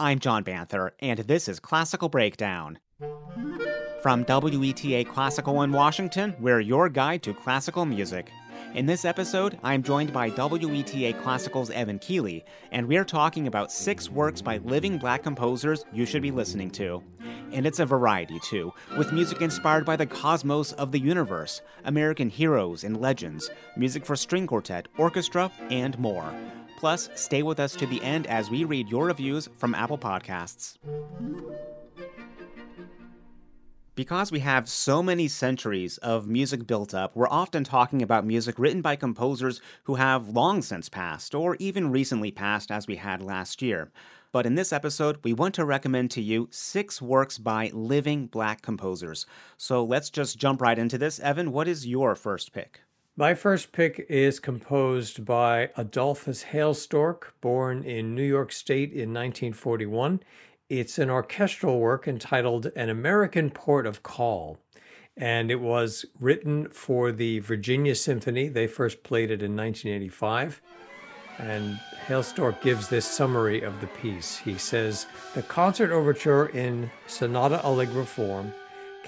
I'm John Banther, and this is Classical Breakdown. From WETA Classical in Washington, we're your guide to classical music. In this episode, I'm joined by WETA Classical's Evan Keeley, and we're talking about six works by living black composers you should be listening to. And it's a variety, too, with music inspired by the cosmos of the universe, American heroes and legends, music for string quartet, orchestra, and more. Plus, stay with us to the end as we read your reviews from Apple Podcasts. Because we have so many centuries of music built up, we're often talking about music written by composers who have long since passed, or even recently passed, as we had last year. But in this episode, we want to recommend to you six works by living black composers. So let's just jump right into this. Evan, what is your first pick? My first pick is composed by Adolphus Hailstork, born in New York State in 1941. It's an orchestral work entitled An American Port of Call, and it was written for the Virginia Symphony. They first played it in 1985. And Hailstork gives this summary of the piece. He says The concert overture in sonata allegro form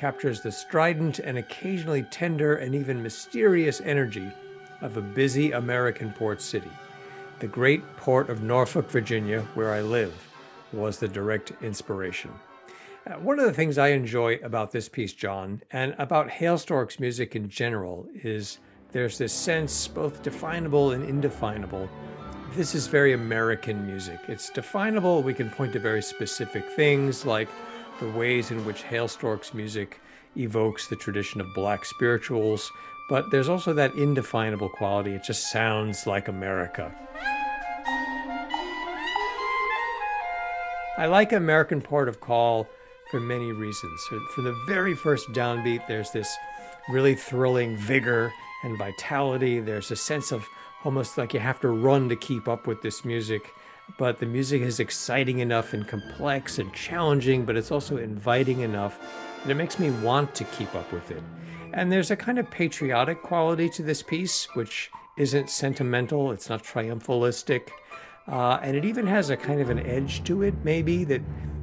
captures the strident and occasionally tender and even mysterious energy of a busy American port city. The great port of Norfolk, Virginia, where I live, was the direct inspiration. Uh, one of the things I enjoy about this piece, John, and about Hailstork's music in general, is there's this sense, both definable and indefinable. This is very American music. It's definable. We can point to very specific things like the ways in which Hailstork's music evokes the tradition of black spirituals, but there's also that indefinable quality. It just sounds like America. I like American Port of Call for many reasons. From the very first downbeat, there's this really thrilling vigor and vitality. There's a sense of almost like you have to run to keep up with this music but the music is exciting enough and complex and challenging, but it's also inviting enough that it makes me want to keep up with it. And there's a kind of patriotic quality to this piece, which isn't sentimental, it's not triumphalistic, uh, and it even has a kind of an edge to it, maybe, that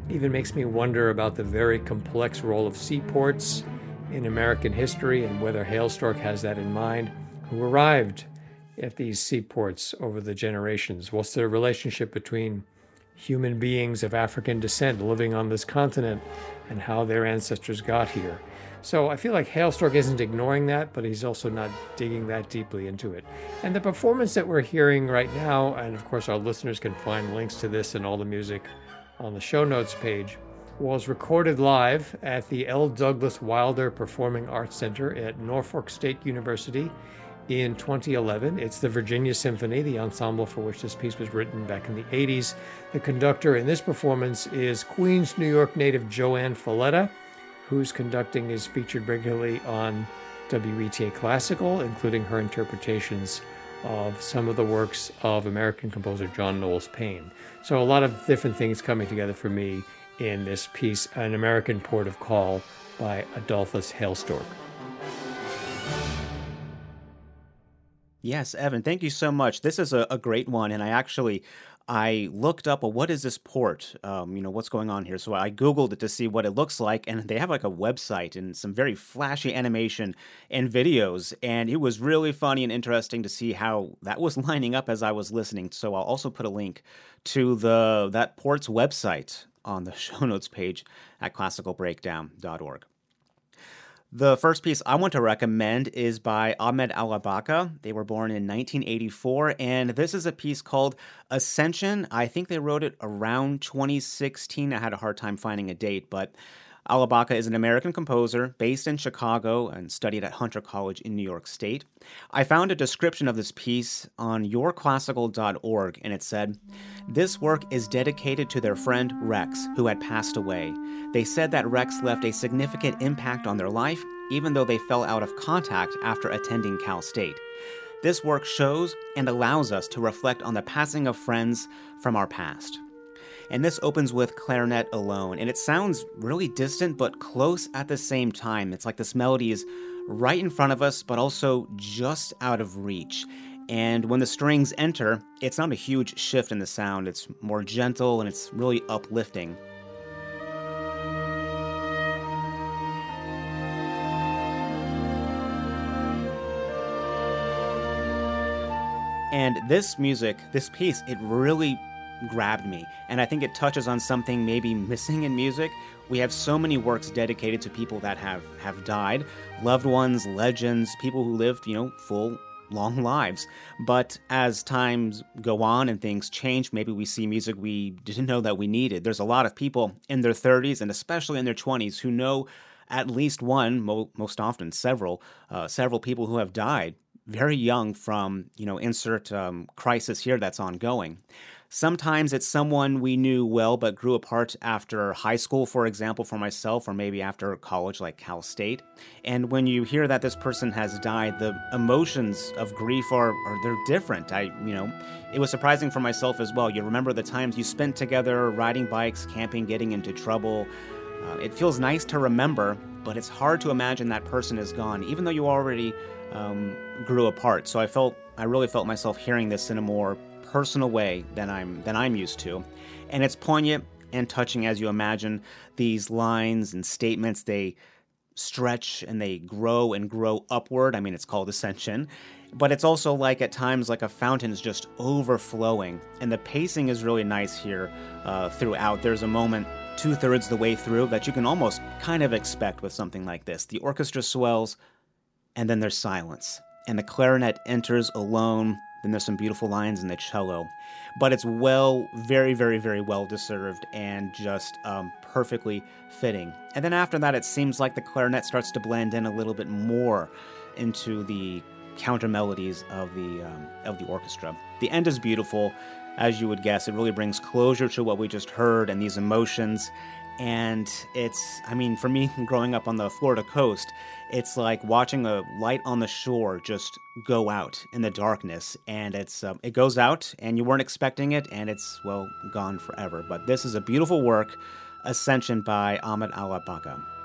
even makes me wonder about the very complex role of seaports in American history and whether Hailstork has that in mind. Who arrived at these seaports over the generations? What's the relationship between human beings of African descent living on this continent and how their ancestors got here? So I feel like Hailstork isn't ignoring that, but he's also not digging that deeply into it. And the performance that we're hearing right now, and of course our listeners can find links to this and all the music on the show notes page, was recorded live at the L. Douglas Wilder Performing Arts Center at Norfolk State University in 2011. It's the Virginia Symphony, the ensemble for which this piece was written back in the 80s. The conductor in this performance is Queens, New York native JoAnn Falletta, whose conducting is featured regularly on WETA Classical, including her interpretations of some of the works of American composer John Knowles Paine. So, a lot of different things coming together for me in this piece, An American Port of Call by Adolphus Hailstork. Yes, Evan, thank you so much. This is a, a great one, and I actually I looked up, well, what is this port? Um, you know, what's going on here? So I Googled it to see what it looks like, and they have like a website and some very flashy animation and videos. And it was really funny and interesting to see how that was lining up as I was listening. So I'll also put a link to the that port's website on the show notes page at classicalbreakdown.org. The first piece I want to recommend is by Ahmed Alabaca. They were born in 1984, and this is a piece called Ascension. I think they wrote it around 2016. I had a hard time finding a date, but Alabaca is an American composer based in Chicago and studied at Hunter College in New York State. I found a description of this piece on yourclassical.org, and it said, This work is dedicated to their friend Rex, who had passed away. They said that Rex left a significant impact on their life, even though they fell out of contact after attending Cal State. This work shows and allows us to reflect on the passing of friends from our past and this opens with clarinet alone, and it sounds really distant but close at the same time. It's like this melody is right in front of us, but also just out of reach. And when the strings enter, it's not a huge shift in the sound, it's more gentle and it's really uplifting. And this music, this piece, it really grabbed me. And I think it touches on something maybe missing in music. We have so many works dedicated to people that have, have died, loved ones, legends, people who lived, you know, full, long lives. But as times go on and things change, maybe we see music we didn't know that we needed. There's a lot of people in their 30s and especially in their 20s who know at least one, mo- most often several, uh, several people who have died very young from, you know, insert um, crisis here that's ongoing. Sometimes it's someone we knew well but grew apart after high school, for example, for myself, or maybe after college, like Cal State. And when you hear that this person has died, the emotions of grief are, are they're different. I, you know, it was surprising for myself as well. You remember the times you spent together, riding bikes, camping, getting into trouble. Uh, it feels nice to remember, but it's hard to imagine that person is gone, even though you already um, grew apart. So I felt, I really felt myself hearing this in a more personal way than I'm than I'm used to. And it's poignant and touching as you imagine. These lines and statements they stretch and they grow and grow upward. I mean, it's called ascension. But it's also like at times like a fountain is just overflowing. And the pacing is really nice here uh, throughout. There's a moment two thirds the way through that you can almost kind of expect with something like this. The orchestra swells, and then there's silence. And the clarinet enters alone then there's some beautiful lines in the cello. But it's well, very, very, very well deserved and just um, perfectly fitting. And then after that, it seems like the clarinet starts to blend in a little bit more into the counter melodies of the um, of the orchestra. The end is beautiful, as you would guess. It really brings closure to what we just heard and these emotions. And it's, I mean, for me, growing up on the Florida coast, it's like watching a light on the shore just go out in the darkness. And it's um, it goes out and you weren't expecting it and it's well gone forever. But this is a beautiful work ascension by ahmed Alabaca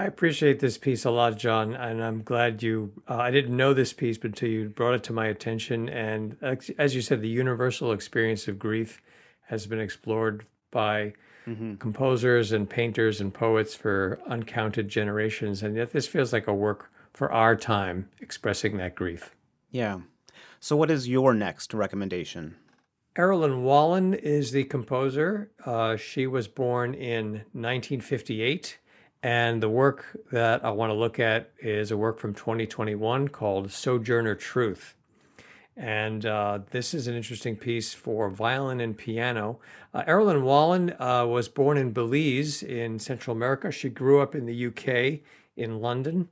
I appreciate this piece a lot, John, and I'm glad you. Uh, I didn't know this piece but until you brought it to my attention. And as you said, the universal experience of grief has been explored by mm-hmm. composers and painters and poets for uncounted generations. And yet this feels like a work for our time expressing that grief. Yeah. So, what is your next recommendation? Errollyn Wallen is the composer. Uh, she was born in 1958. And the work that I want to look at is a work from 2021 called Sojourner Truth. And uh, this is an interesting piece for violin and piano. Uh, Wallen uh, was born in Belize in Central America. She grew up in the UK in London.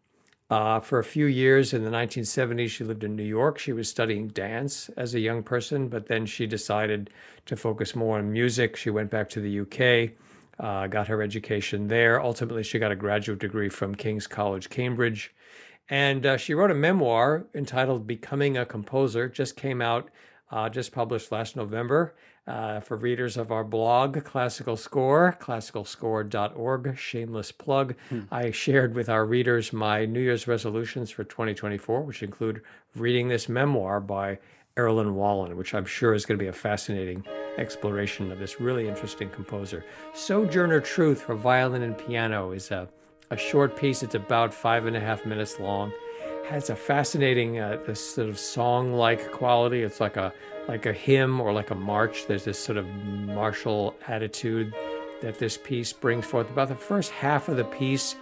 Uh, for a few years in the 1970s, she lived in New York. She was studying dance as a young person, but then she decided to focus more on music. She went back to the UK, uh, got her education there. Ultimately, she got a graduate degree from King's College, Cambridge. And uh, she wrote a memoir entitled Becoming a Composer, just came out, uh, just published last November. Uh, for readers of our blog, Classical Score, classicalscore.org, shameless plug. Hmm. I shared with our readers my New Year's resolutions for 2024, which include reading this memoir by Errollyn Wallen, which I'm sure is going to be a fascinating exploration of this really interesting composer. Sojourner Truth for violin and piano is a a short piece. It's about five and a half minutes long. Has a fascinating, uh, sort of song-like quality. It's like a like a hymn or like a march. There's this sort of martial attitude that this piece brings forth. About the first half of the piece,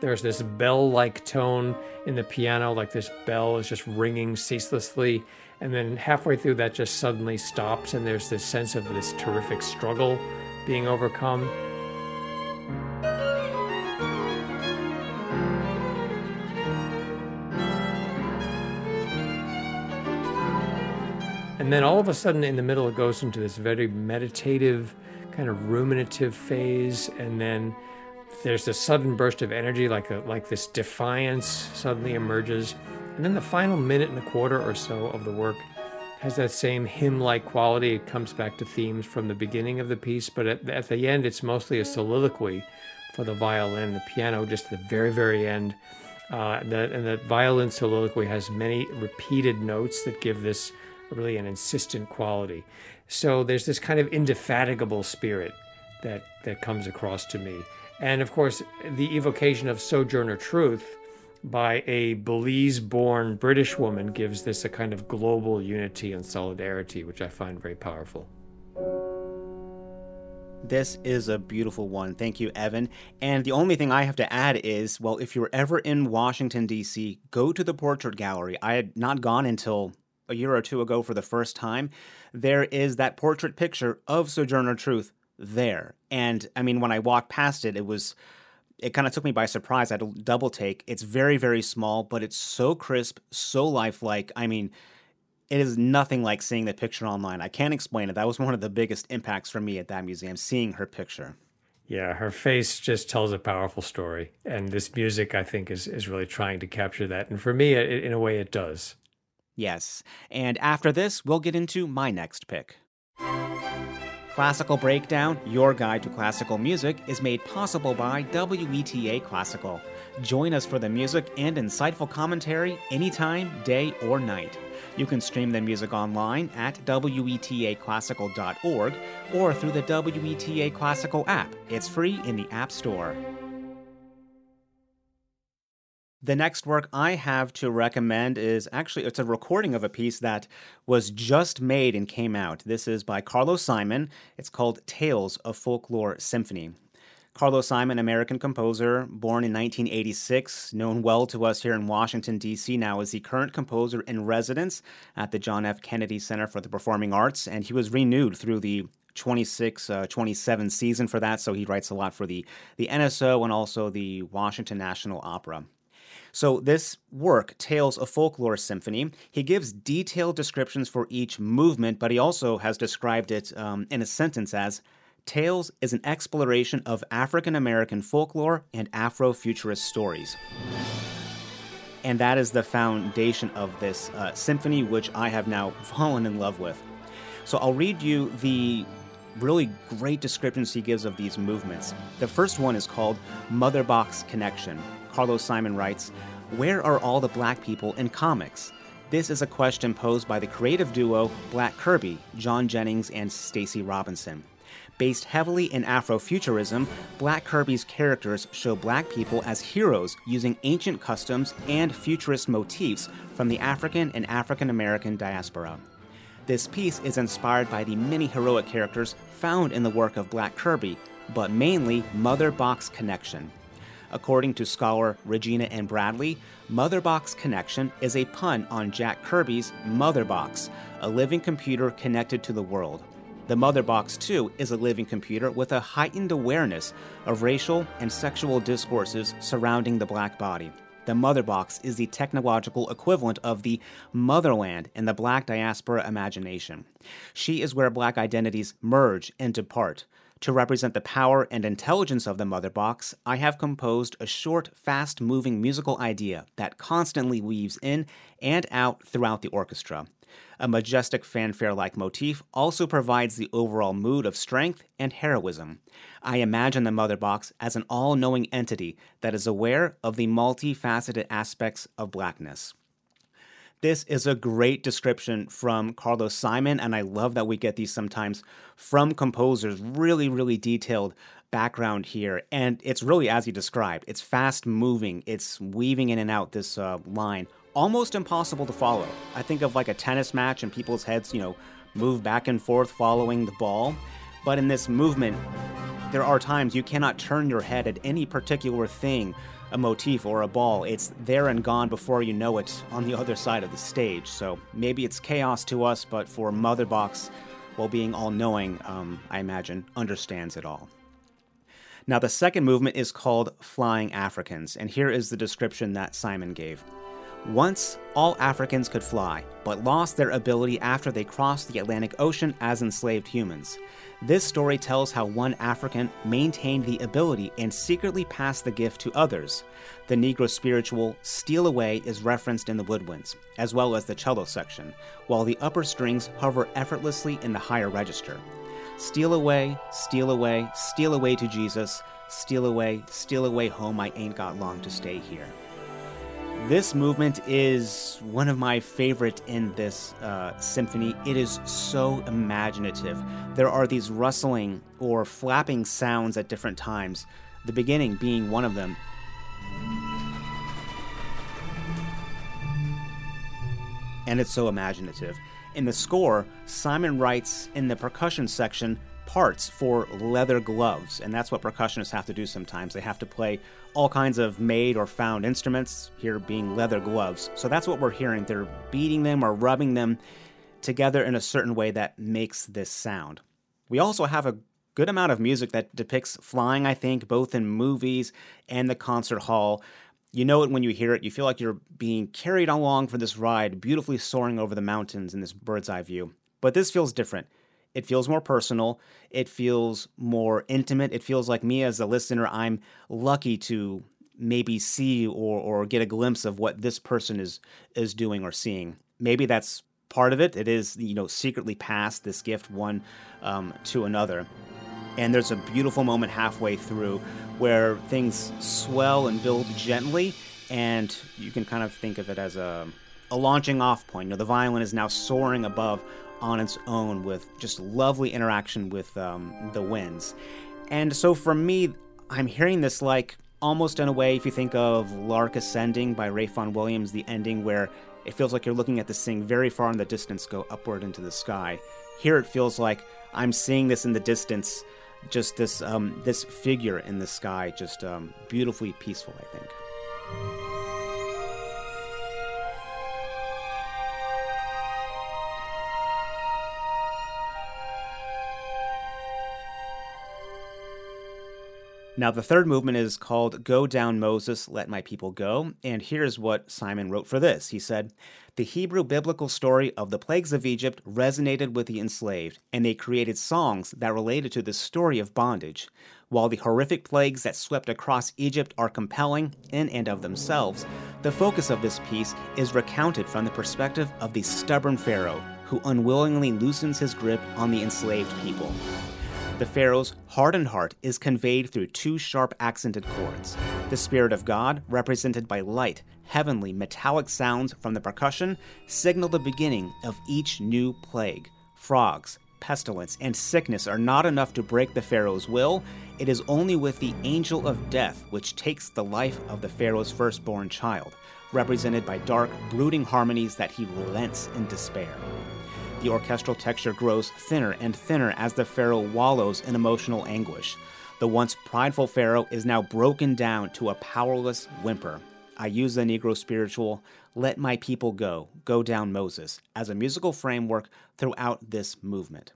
there's this bell-like tone in the piano, like this bell is just ringing ceaselessly. And then halfway through, that just suddenly stops, and there's this sense of this terrific struggle being overcome. And then all of a sudden, in the middle, it goes into this very meditative, kind of ruminative phase. And then there's this sudden burst of energy, like a, like this defiance suddenly emerges. And then the final minute and a quarter or so of the work has that same hymn-like quality. It comes back to themes from the beginning of the piece, but at, at the end, it's mostly a soliloquy for the violin, the piano, just at the very, very end Uh, the, and the violin soliloquy has many repeated notes that give this really an insistent quality. So there's this kind of indefatigable spirit that, that comes across to me. And of course, the evocation of Sojourner Truth by a Belize born British woman gives this a kind of global unity and solidarity, which I find very powerful. This is a beautiful one. Thank you, Evan. And the only thing I have to add is well, if you're ever in Washington, D.C., go to the Portrait Gallery. I had not gone until a year or two ago for the first time. There is that portrait picture of Sojourner Truth there. And I mean, when I walked past it, it was. It kind of took me by surprise. I had a double take. It's very, very small, but it's so crisp, so lifelike. I mean, it is nothing like seeing the picture online. I can't explain it. That was one of the biggest impacts for me at that museum, seeing her picture. Yeah, her face just tells a powerful story. And this music, I think, is, is really trying to capture that. And for me, it, in a way, it does. Yes. And after this, we'll get into my next pick. Classical Breakdown, your guide to classical music, is made possible by WETA Classical. Join us for the music and insightful commentary anytime, day or night. You can stream the music online at wetaclassical.org or through the WETA Classical app. It's free in the App Store. The next work I have to recommend is actually it's a recording of a piece that was just made and came out. This is by Carlos Simon. It's called Tales of Folklore Symphony. Carlos Simon, American composer, born in 1986, known well to us here in Washington, D.C., now is the current composer in residence at the John F. Kennedy Center for the Performing Arts, and he was renewed through the 26 uh, 27 season for that, so he writes a lot for the, the NSO and also the Washington National Opera. So, this work, Tales of Folklore Symphony, he gives detailed descriptions for each movement, but he also has described it um, in a sentence as Tales is an exploration of African American folklore and Afrofuturist stories. And that is the foundation of this uh, symphony, which I have now fallen in love with. So I'll read you the really great descriptions he gives of these movements. The first one is called Mother Box Connection. Carlos Simon writes, Where are all the black people in comics? This is a question posed by the creative duo Black Kirby, John Jennings and Stacey Robinson. Based heavily in Afrofuturism, Black Kirby's characters show black people as heroes using ancient customs and futurist motifs from the African and African American diaspora. This piece is inspired by the many heroic characters found in the work of Black Kirby, but mainly Mother Box Connection. According to scholar Regina N. Bradley, Motherbox Connection is a pun on Jack Kirby's Motherbox, a living computer connected to the world. The Motherbox, too, is a living computer with a heightened awareness of racial and sexual discourses surrounding the black body. The Motherbox is the technological equivalent of the motherland in the black diaspora imagination. She is where black identities merge and depart. To represent the power and intelligence of the Mother Box, I have composed a short, fast moving musical idea that constantly weaves in and out throughout the orchestra. A majestic fanfare like motif also provides the overall mood of strength and heroism. I imagine the Mother Box as an all knowing entity that is aware of the multifaceted aspects of blackness. This is a great description from Carlos Simon, and I love that we get these sometimes from composers. Really, really detailed background here. And it's really as you described it's fast moving, it's weaving in and out this uh, line almost impossible to follow. I think of like a tennis match and people's heads, you know, move back and forth following the ball. But in this movement, there are times you cannot turn your head at any particular thing, a motif or a ball. It's there and gone before you know it on the other side of the stage. So maybe it's chaos to us, but for Motherbox, while being all knowing, um, I imagine, understands it all. Now, the second movement is called Flying Africans, and here is the description that Simon gave. Once, all Africans could fly, but lost their ability after they crossed the Atlantic Ocean as enslaved humans. This story tells how one African maintained the ability and secretly passed the gift to others. The Negro spiritual Steal Away is referenced in the woodwinds, as well as the cello section, while the upper strings hover effortlessly in the higher register. Steal away, steal away, steal away to Jesus, steal away, steal away home, I ain't got long to stay here. This movement is one of my favorite in this uh, symphony. It is so imaginative. There are these rustling or flapping sounds at different times, the beginning being one of them. And it's so imaginative. In the score, Simon writes in the percussion section parts for leather gloves, and that's what percussionists have to do sometimes. They have to play all kinds of made or found instruments, here being leather gloves. So that's what we're hearing. They're beating them or rubbing them together in a certain way that makes this sound. We also have a good amount of music that depicts flying, I think, both in movies and the concert hall. You know it when you hear it. You feel like you're being carried along for this ride, beautifully soaring over the mountains in this bird's eye view. But this feels different. It feels more personal. It feels more intimate. It feels like me as a listener, I'm lucky to maybe see or, or get a glimpse of what this person is is doing or seeing. Maybe that's part of it. It is you know secretly passed this gift one um, to another. And there's a beautiful moment halfway through where things swell and build gently, and you can kind of think of it as a a launching off point. You know, the violin is now soaring above on its own with just lovely interaction with um, the winds. And so for me, I'm hearing this like almost in a way, if you think of Lark Ascending by Vaughan Williams, the ending where it feels like you're looking at this thing very far in the distance go upward into the sky. Here it feels like I'm seeing this in the distance, just this um, this figure in the sky, just um, beautifully peaceful, I think. Now, the third movement is called Go Down Moses, Let My People Go. And here's what Simon wrote for this. He said, The Hebrew biblical story of the plagues of Egypt resonated with the enslaved, and they created songs that related to the story of bondage. While the horrific plagues that swept across Egypt are compelling in and of themselves, the focus of this piece is recounted from the perspective of the stubborn Pharaoh who unwillingly loosens his grip on the enslaved people. The Pharaoh's hardened heart is conveyed through two sharp accented chords. The Spirit of God, represented by light, heavenly, metallic sounds from the percussion, signal the beginning of each new plague. Frogs, pestilence, and sickness are not enough to break the Pharaoh's will. It is only with the angel of death which takes the life of the Pharaoh's firstborn child, represented by dark, brooding harmonies that he relents in despair. The orchestral texture grows thinner and thinner as the pharaoh wallows in emotional anguish. The once prideful pharaoh is now broken down to a powerless whimper. I use the Negro spiritual, Let My People Go, Go Down Moses, as a musical framework throughout this movement.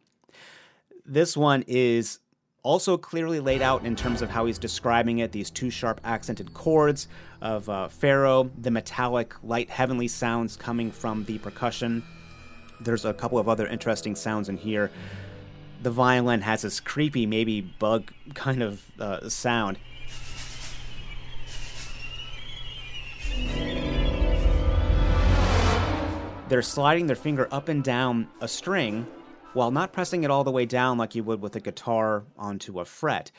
This one is also clearly laid out in terms of how he's describing it these two sharp accented chords of uh, Pharaoh, the metallic, light, heavenly sounds coming from the percussion there's a couple of other interesting sounds in here. The violin has this creepy, maybe bug kind of uh, sound. They're sliding their finger up and down a string while not pressing it all the way down like you would with a guitar onto a fret.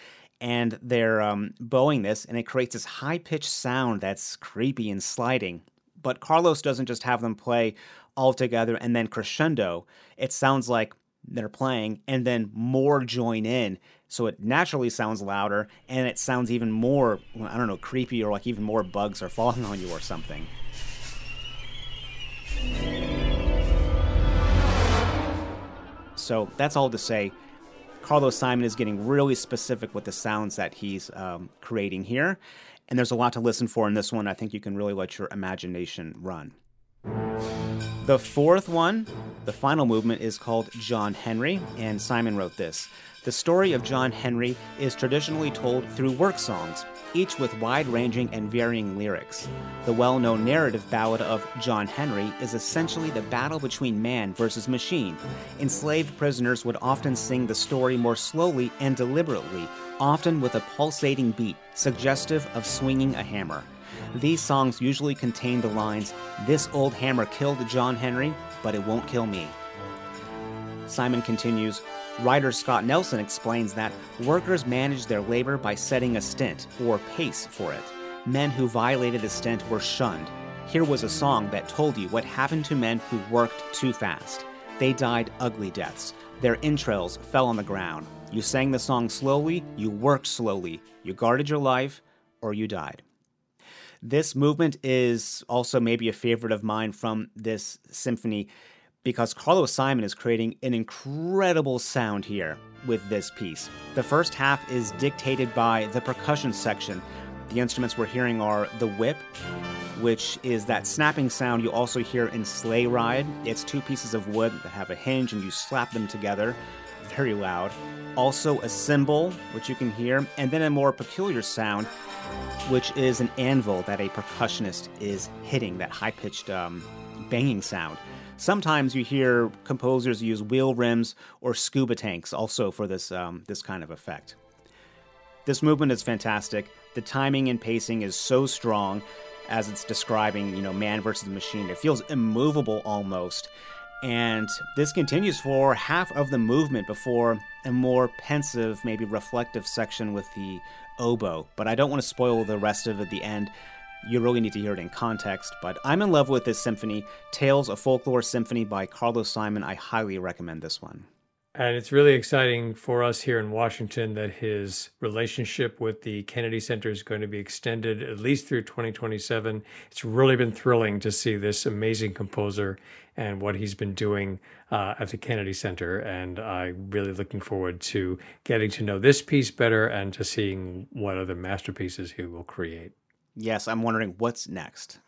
And they're um, bowing this, and it creates this high pitched sound that's creepy and sliding. But Carlos doesn't just have them play all together and then crescendo. It sounds like they're playing and then more join in. So it naturally sounds louder and it sounds even more, I don't know, creepy or like even more bugs are falling on you or something. So that's all to say. Carlos Simon is getting really specific with the sounds that he's um, creating here. And there's a lot to listen for in this one. I think you can really let your imagination run. The fourth one, the final movement, is called John Henry, and Simon wrote this. The story of John Henry is traditionally told through work songs, each with wide ranging and varying lyrics. The well known narrative ballad of John Henry is essentially the battle between man versus machine. Enslaved prisoners would often sing the story more slowly and deliberately, often with a pulsating beat, suggestive of swinging a hammer. These songs usually contain the lines, This old hammer killed John Henry, but it won't kill me. Simon continues, Writer Scott Nelson explains that workers managed their labor by setting a stint, or pace, for it. Men who violated the stint were shunned. here was a song that told you what happened to men who worked too fast. They died ugly deaths. Their entrails fell on the ground. You sang the song slowly, you worked slowly, you guarded your life, or you died. This movement is also maybe a favorite of mine from this symphony because Carlos Simon is creating an incredible sound here with this piece. The first half is dictated by the percussion section. The instruments we're hearing are the whip, which is that snapping sound you also hear in Sleigh Ride. It's two pieces of wood that have a hinge and you slap them together, very loud. Also, a cymbal, which you can hear, and then a more peculiar sound which is an anvil that a percussionist is hitting, that high pitched um, banging sound. Sometimes you hear composers use wheel rims or scuba tanks also for this, um, this kind of effect. This movement is fantastic. The timing and pacing is so strong as it's describing, you know, man versus machine. It feels immovable almost. And this continues for half of the movement before a more pensive, maybe reflective section with the oboe, but I don't want to spoil the rest of it at the end. You really need to hear it in context, but I'm in love with this symphony. Tales of Folklore Symphony by Carlos Simon. I highly recommend this one. And it's really exciting for us here in Washington that his relationship with the Kennedy Center is going to be extended at least through 2027. It's really been thrilling to see this amazing composer and what he's been doing uh, at the Kennedy Center. And I'm really looking forward to getting to know this piece better and to seeing what other masterpieces he will create. Yes, I'm wondering what's next.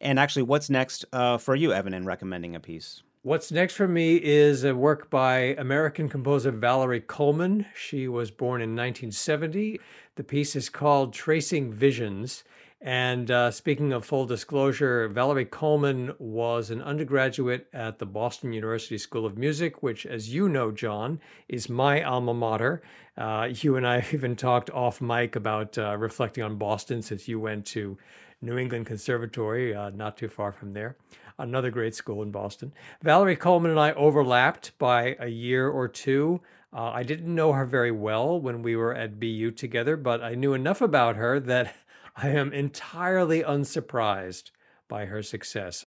And actually, what's next uh, for you, Evan, in recommending a piece? What's next for me is a work by American composer Valerie Coleman. She was born in 1970. The piece is called Tracing Visions. And uh, speaking of full disclosure, Valerie Coleman was an undergraduate at the Boston University School of Music, which, as you know, John, is my alma mater. Uh, you and I even talked off mic about uh, reflecting on Boston since you went to New England Conservatory, uh, not too far from there another great school in Boston. Valerie Coleman and I overlapped by a year or two. Uh, I didn't know her very well when we were at BU together, but I knew enough about her that I am entirely unsurprised by her success.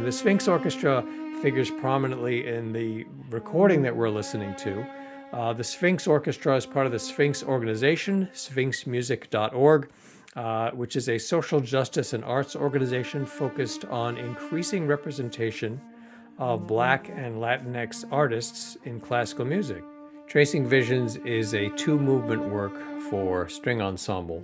The Sphinx Orchestra figures prominently in the recording that we're listening to. Uh, the Sphinx Orchestra is part of the Sphinx organization, sphinxmusic.org uh, which is a social justice and arts organization focused on increasing representation of Black and Latinx artists in classical music. Tracing Visions is a two movement work for string ensemble.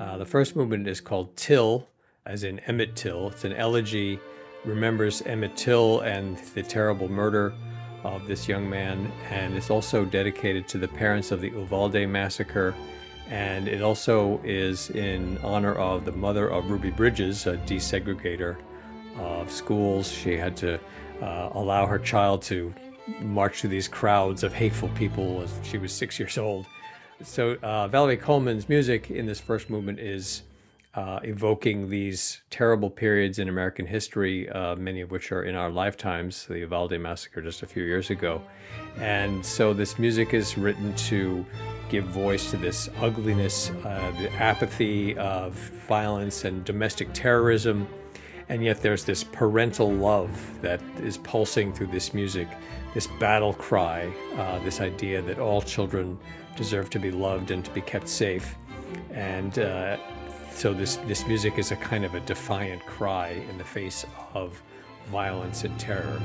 Uh, the first movement is called Till, as in Emmett Till. It's an elegy, remembers Emmett Till and the terrible murder of this young man, and it's also dedicated to the parents of the Uvalde massacre and it also is in honor of the mother of Ruby Bridges, a desegregator of schools. She had to uh, allow her child to march through these crowds of hateful people as she was six years old. So uh, Valerie Coleman's music in this first movement is uh, evoking these terrible periods in American history, uh, many of which are in our lifetimes, the Uvalde massacre just a few years ago. And so this music is written to give voice to this ugliness, uh, the apathy of violence and domestic terrorism. And yet there's this parental love that is pulsing through this music, this battle cry, uh, this idea that all children deserve to be loved and to be kept safe. And uh, so this, this music is a kind of a defiant cry in the face of violence and terror.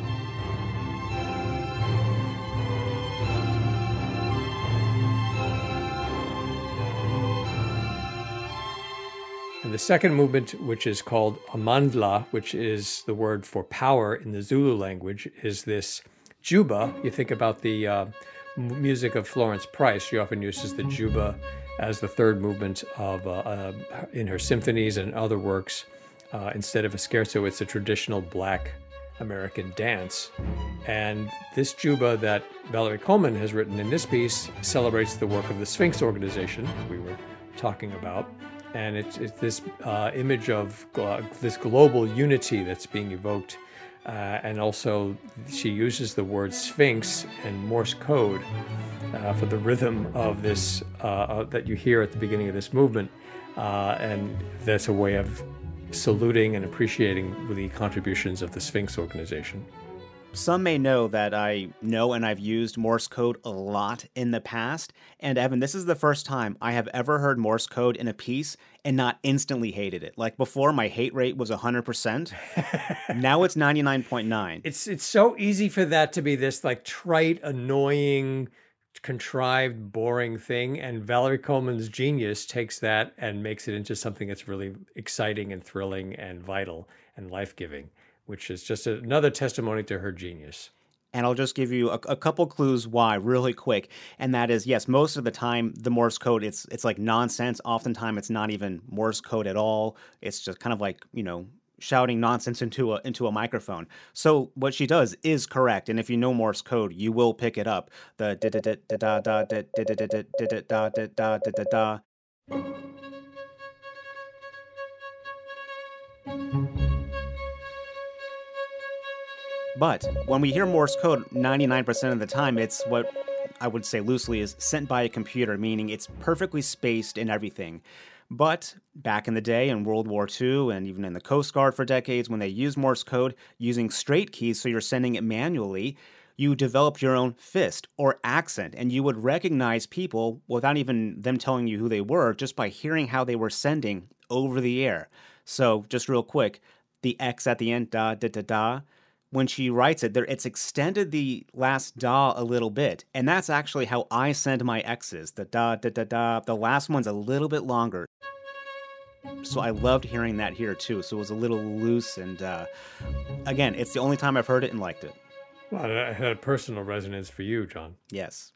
The second movement, which is called Amandla, which is the word for power in the Zulu language, is this juba. You think about the uh, music of Florence Price. She often uses the juba as the third movement of uh, uh, in her symphonies and other works. Uh, instead of a scherzo, it's a traditional black American dance. And this juba that Valerie Coleman has written in this piece celebrates the work of the Sphinx organization we were talking about and it's, it's this uh, image of uh, this global unity that's being evoked. Uh, and also, she uses the word sphinx and Morse code uh, for the rhythm of this uh, that you hear at the beginning of this movement. and that's a way of saluting and appreciating the contributions of the Sphinx organization. Some may know that I know and I've used Morse code a lot in the past. And Evan, this is the first time I have ever heard Morse code in a piece and not instantly hated it. Like before, my hate rate was 100%. now it's 99.9. It's it's so easy for that to be this like trite, annoying, contrived, boring thing. And Valerie Coleman's genius takes that and makes it into something that's really exciting and thrilling and vital and life giving which is just another testimony to her genius. And I'll just give you a, a, couple clues why, really quick. And that is, yes, most of the time the Morse code it's it's like nonsense. Oftentimes it's not even Morse code at all. It's just kind of like you know shouting nonsense into a into a microphone. So what she does is correct. And if you know Morse code, you will pick it up. The da da da da da da da da da da da da But when we hear Morse code, 99% of the time, it's what I would say loosely is sent by a computer, meaning it's perfectly spaced in everything. But back in the day in World War II and even in the Coast Guard for decades, when they used Morse code using straight keys, so you're sending it manually, you developed your own fist or accent, and you would recognize people without even them telling you who they were, just by hearing how they were sending over the air. So, just real quick, the X at the end, da da da da when she writes it, there it's extended the last da a little bit, and that's actually how I send my X's. The da da da da. The last one's a little bit longer. So I loved hearing that here too. So it was a little loose, and uh, again, it's the only time I've heard it and liked it. Well, it had a personal resonance for you, John. Yes.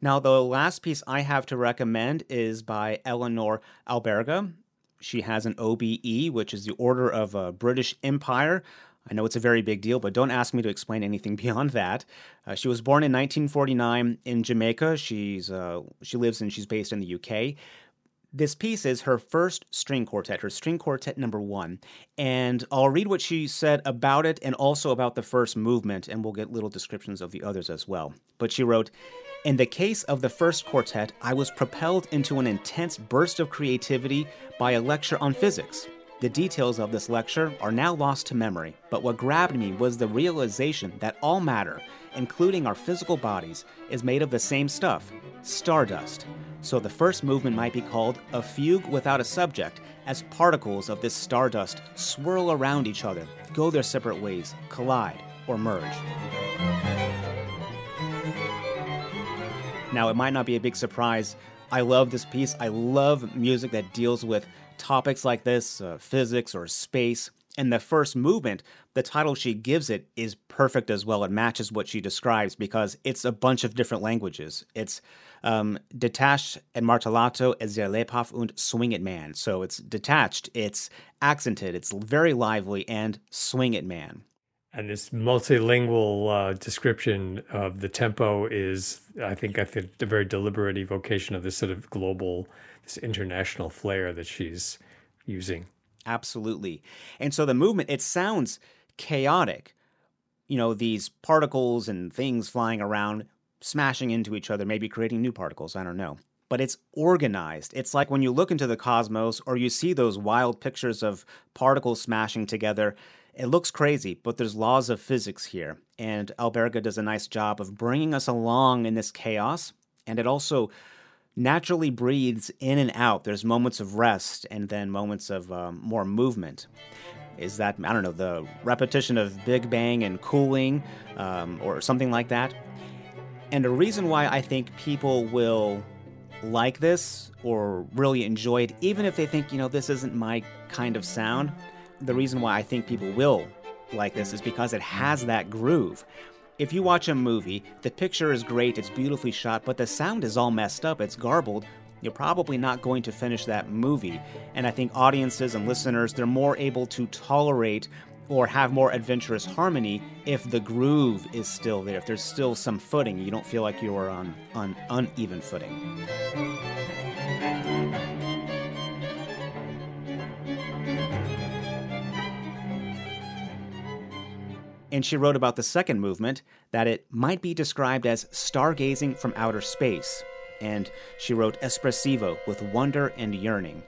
Now, the last piece I have to recommend is by Eleanor Alberga. She has an OBE, which is the Order of uh, British Empire. I know it's a very big deal, but don't ask me to explain anything beyond that. Uh, she was born in 1949 in Jamaica. She's uh, she lives and she's based in the UK. This piece is her first string quartet, her string quartet number one. And I'll read what she said about it and also about the first movement, and we'll get little descriptions of the others as well. But she wrote, in the case of the first quartet, I was propelled into an intense burst of creativity by a lecture on physics. The details of this lecture are now lost to memory, but what grabbed me was the realization that all matter, including our physical bodies, is made of the same stuff stardust. So the first movement might be called a fugue without a subject, as particles of this stardust swirl around each other, go their separate ways, collide, or merge. Now, it might not be a big surprise. I love this piece. I love music that deals with topics like this, uh, physics or space. And the first movement, the title she gives it is perfect as well. It matches what she describes because it's a bunch of different languages. It's um, detached and martellato es der lebhaft und swing it man. So it's detached, it's accented, it's very lively, and swing it man. And this multilingual uh, description of the tempo is, I think, I think the very deliberate evocation of this sort of global this international flair that she's using. Absolutely. And so the movement, it sounds chaotic. You know, these particles and things flying around, smashing into each other, maybe creating new particles. I don't know. But it's organized. It's like when you look into the cosmos or you see those wild pictures of particles smashing together. It looks crazy, but there's laws of physics here. And Alberga does a nice job of bringing us along in this chaos. And it also naturally breathes in and out. There's moments of rest and then moments of um, more movement. Is that, I don't know, the repetition of Big Bang and cooling um, or something like that? And the reason why I think people will like this or really enjoy it, even if they think, you know, this isn't my kind of sound, the reason why I think people will like this is because it has that groove. If you watch a movie, the picture is great, it's beautifully shot, but the sound is all messed up, it's garbled, you're probably not going to finish that movie. And I think audiences and listeners, they're more able to tolerate or have more adventurous harmony if the groove is still there, if there's still some footing, you don't feel like you're on, on uneven footing. And she wrote about the second movement that it might be described as stargazing from outer space. And she wrote espressivo with wonder and yearning.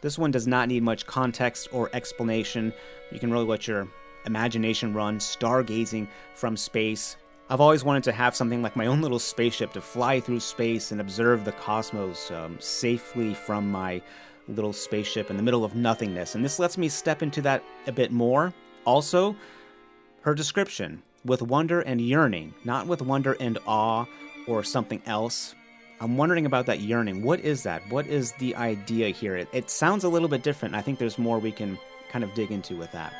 This one does not need much context or explanation. You can really let your imagination run, stargazing from space. I've always wanted to have something like my own little spaceship to fly through space and observe the cosmos um, safely from my little spaceship in the middle of nothingness. And this lets me step into that a bit more. Also, her description with wonder and yearning, not with wonder and awe or something else. I'm wondering about that yearning. What is that? What is the idea here? It, it sounds a little bit different. I think there's more we can kind of dig into with that.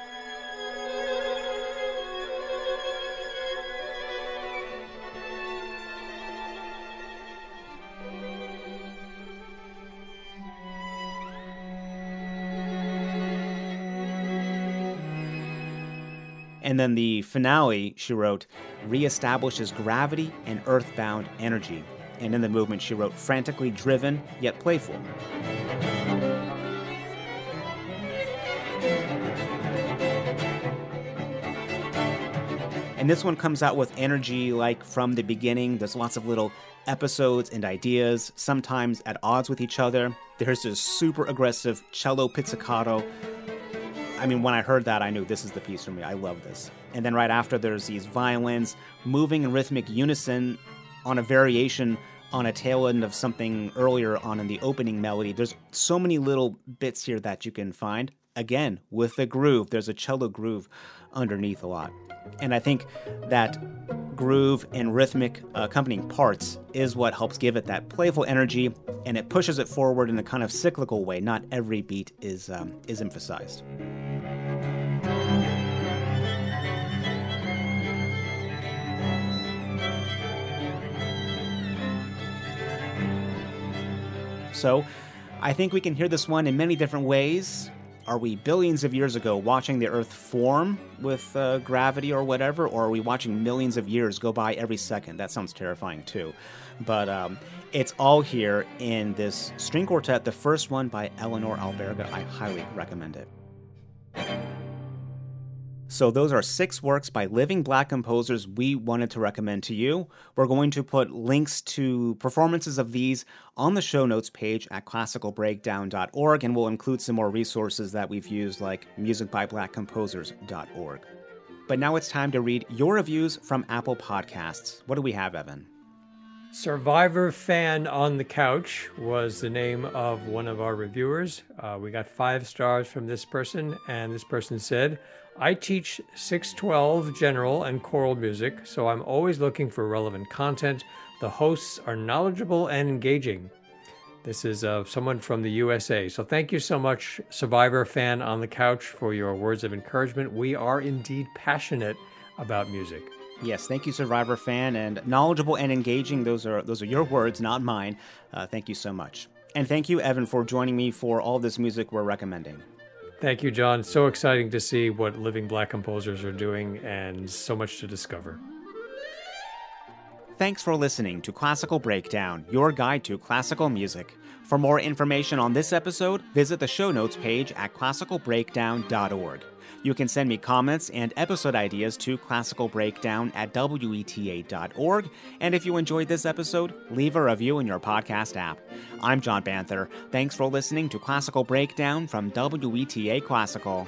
And then the finale, she wrote, reestablishes gravity and earthbound energy. And in the movement, she wrote, frantically driven yet playful. And this one comes out with energy like from the beginning. There's lots of little episodes and ideas, sometimes at odds with each other. There's this super aggressive cello pizzicato I mean, when I heard that, I knew this is the piece for me. I love this. And then right after, there's these violins moving in rhythmic unison on a variation on a tail end of something earlier on in the opening melody. There's so many little bits here that you can find. Again, with the groove, there's a cello groove underneath a lot. And I think that groove and rhythmic accompanying parts is what helps give it that playful energy and it pushes it forward in a kind of cyclical way. Not every beat is, um, is emphasized. So I think we can hear this one in many different ways. Are we billions of years ago watching the Earth form with uh, gravity or whatever, or are we watching millions of years go by every second? That sounds terrifying too. But um, it's all here in this string quartet, the first one by Eleanor Alberga. I highly recommend it. So, those are six works by living black composers we wanted to recommend to you. We're going to put links to performances of these on the show notes page at classicalbreakdown.org, and we'll include some more resources that we've used, like musicbyblackcomposers.org. But now it's time to read your reviews from Apple Podcasts. What do we have, Evan? Survivor Fan on the Couch was the name of one of our reviewers. Uh, we got five stars from this person, and this person said, I teach 612 general and choral music, so I'm always looking for relevant content. The hosts are knowledgeable and engaging. This is uh, someone from the USA. So thank you so much, Survivor fan on the couch, for your words of encouragement. We are indeed passionate about music. Yes, thank you, Survivor fan, and knowledgeable and engaging. Those are those are your words, not mine. Uh, thank you so much, and thank you, Evan, for joining me for all this music we're recommending. Thank you, John. So exciting to see what living black composers are doing and so much to discover. Thanks for listening to Classical Breakdown, your guide to classical music. For more information on this episode, visit the show notes page at classicalbreakdown.org. You can send me comments and episode ideas to classicalbreakdown at weta.org. And if you enjoyed this episode, leave a review in your podcast app. I'm John Banther. Thanks for listening to Classical Breakdown from WETA Classical.